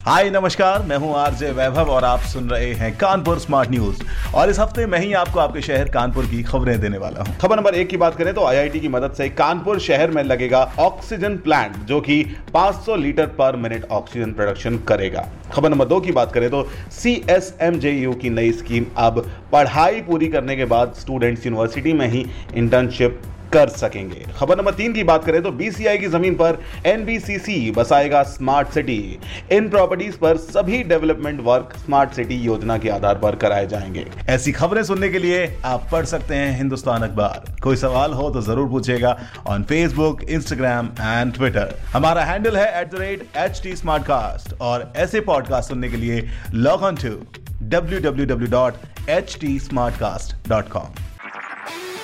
हाय, नमस्कार। मैं हूँ आरजे वैभव और आप सुन रहे हैं कानपुर स्मार्ट न्यूज़। और इस हफ़्ते मैं ही आपको आपके शहर कानपुर की खबरें देने वाला हूँ। खबर नंबर एक की बात करें तो आईआईटी की मदद से कानपुर शहर में लगेगा ऑक्सीजन प्लांट, जो कि 500 लीटर पर मिनट ऑक्सीजन प्रोडक्शन करेगा। खबर नंबर दो की बात करें तो C S M J U की नई स्कीम अब पढ़ाई पूरी करने के बाद स्टूडेंट्स यूनिवर्सिटी में ही इंटर्नशिप कर सकेंगे। खबर नंबर तीन की बात करें तो बीसीआई की ज़मीन पर एनबीसीसी बसाएगा स्मार्ट सिटी इन प्रॉपर्टीज़ पर सभी डेवलपमेंट वर्क स्मार्ट सिटी योजना के आधार पर कराए जाएँगे। ऐसी खबरें सुनने के लिए आप पढ़ सकते हैं हिंदुस्तान अखबार। कोई सवाल हो तो ज़रूर पूछेगा on Facebook Instagram and Twitter हमारा हैंडल है एट एच टी और ऐसे पॉडकास्ट सुनने के लिए लॉग ऑन टू www.htsmartcast.com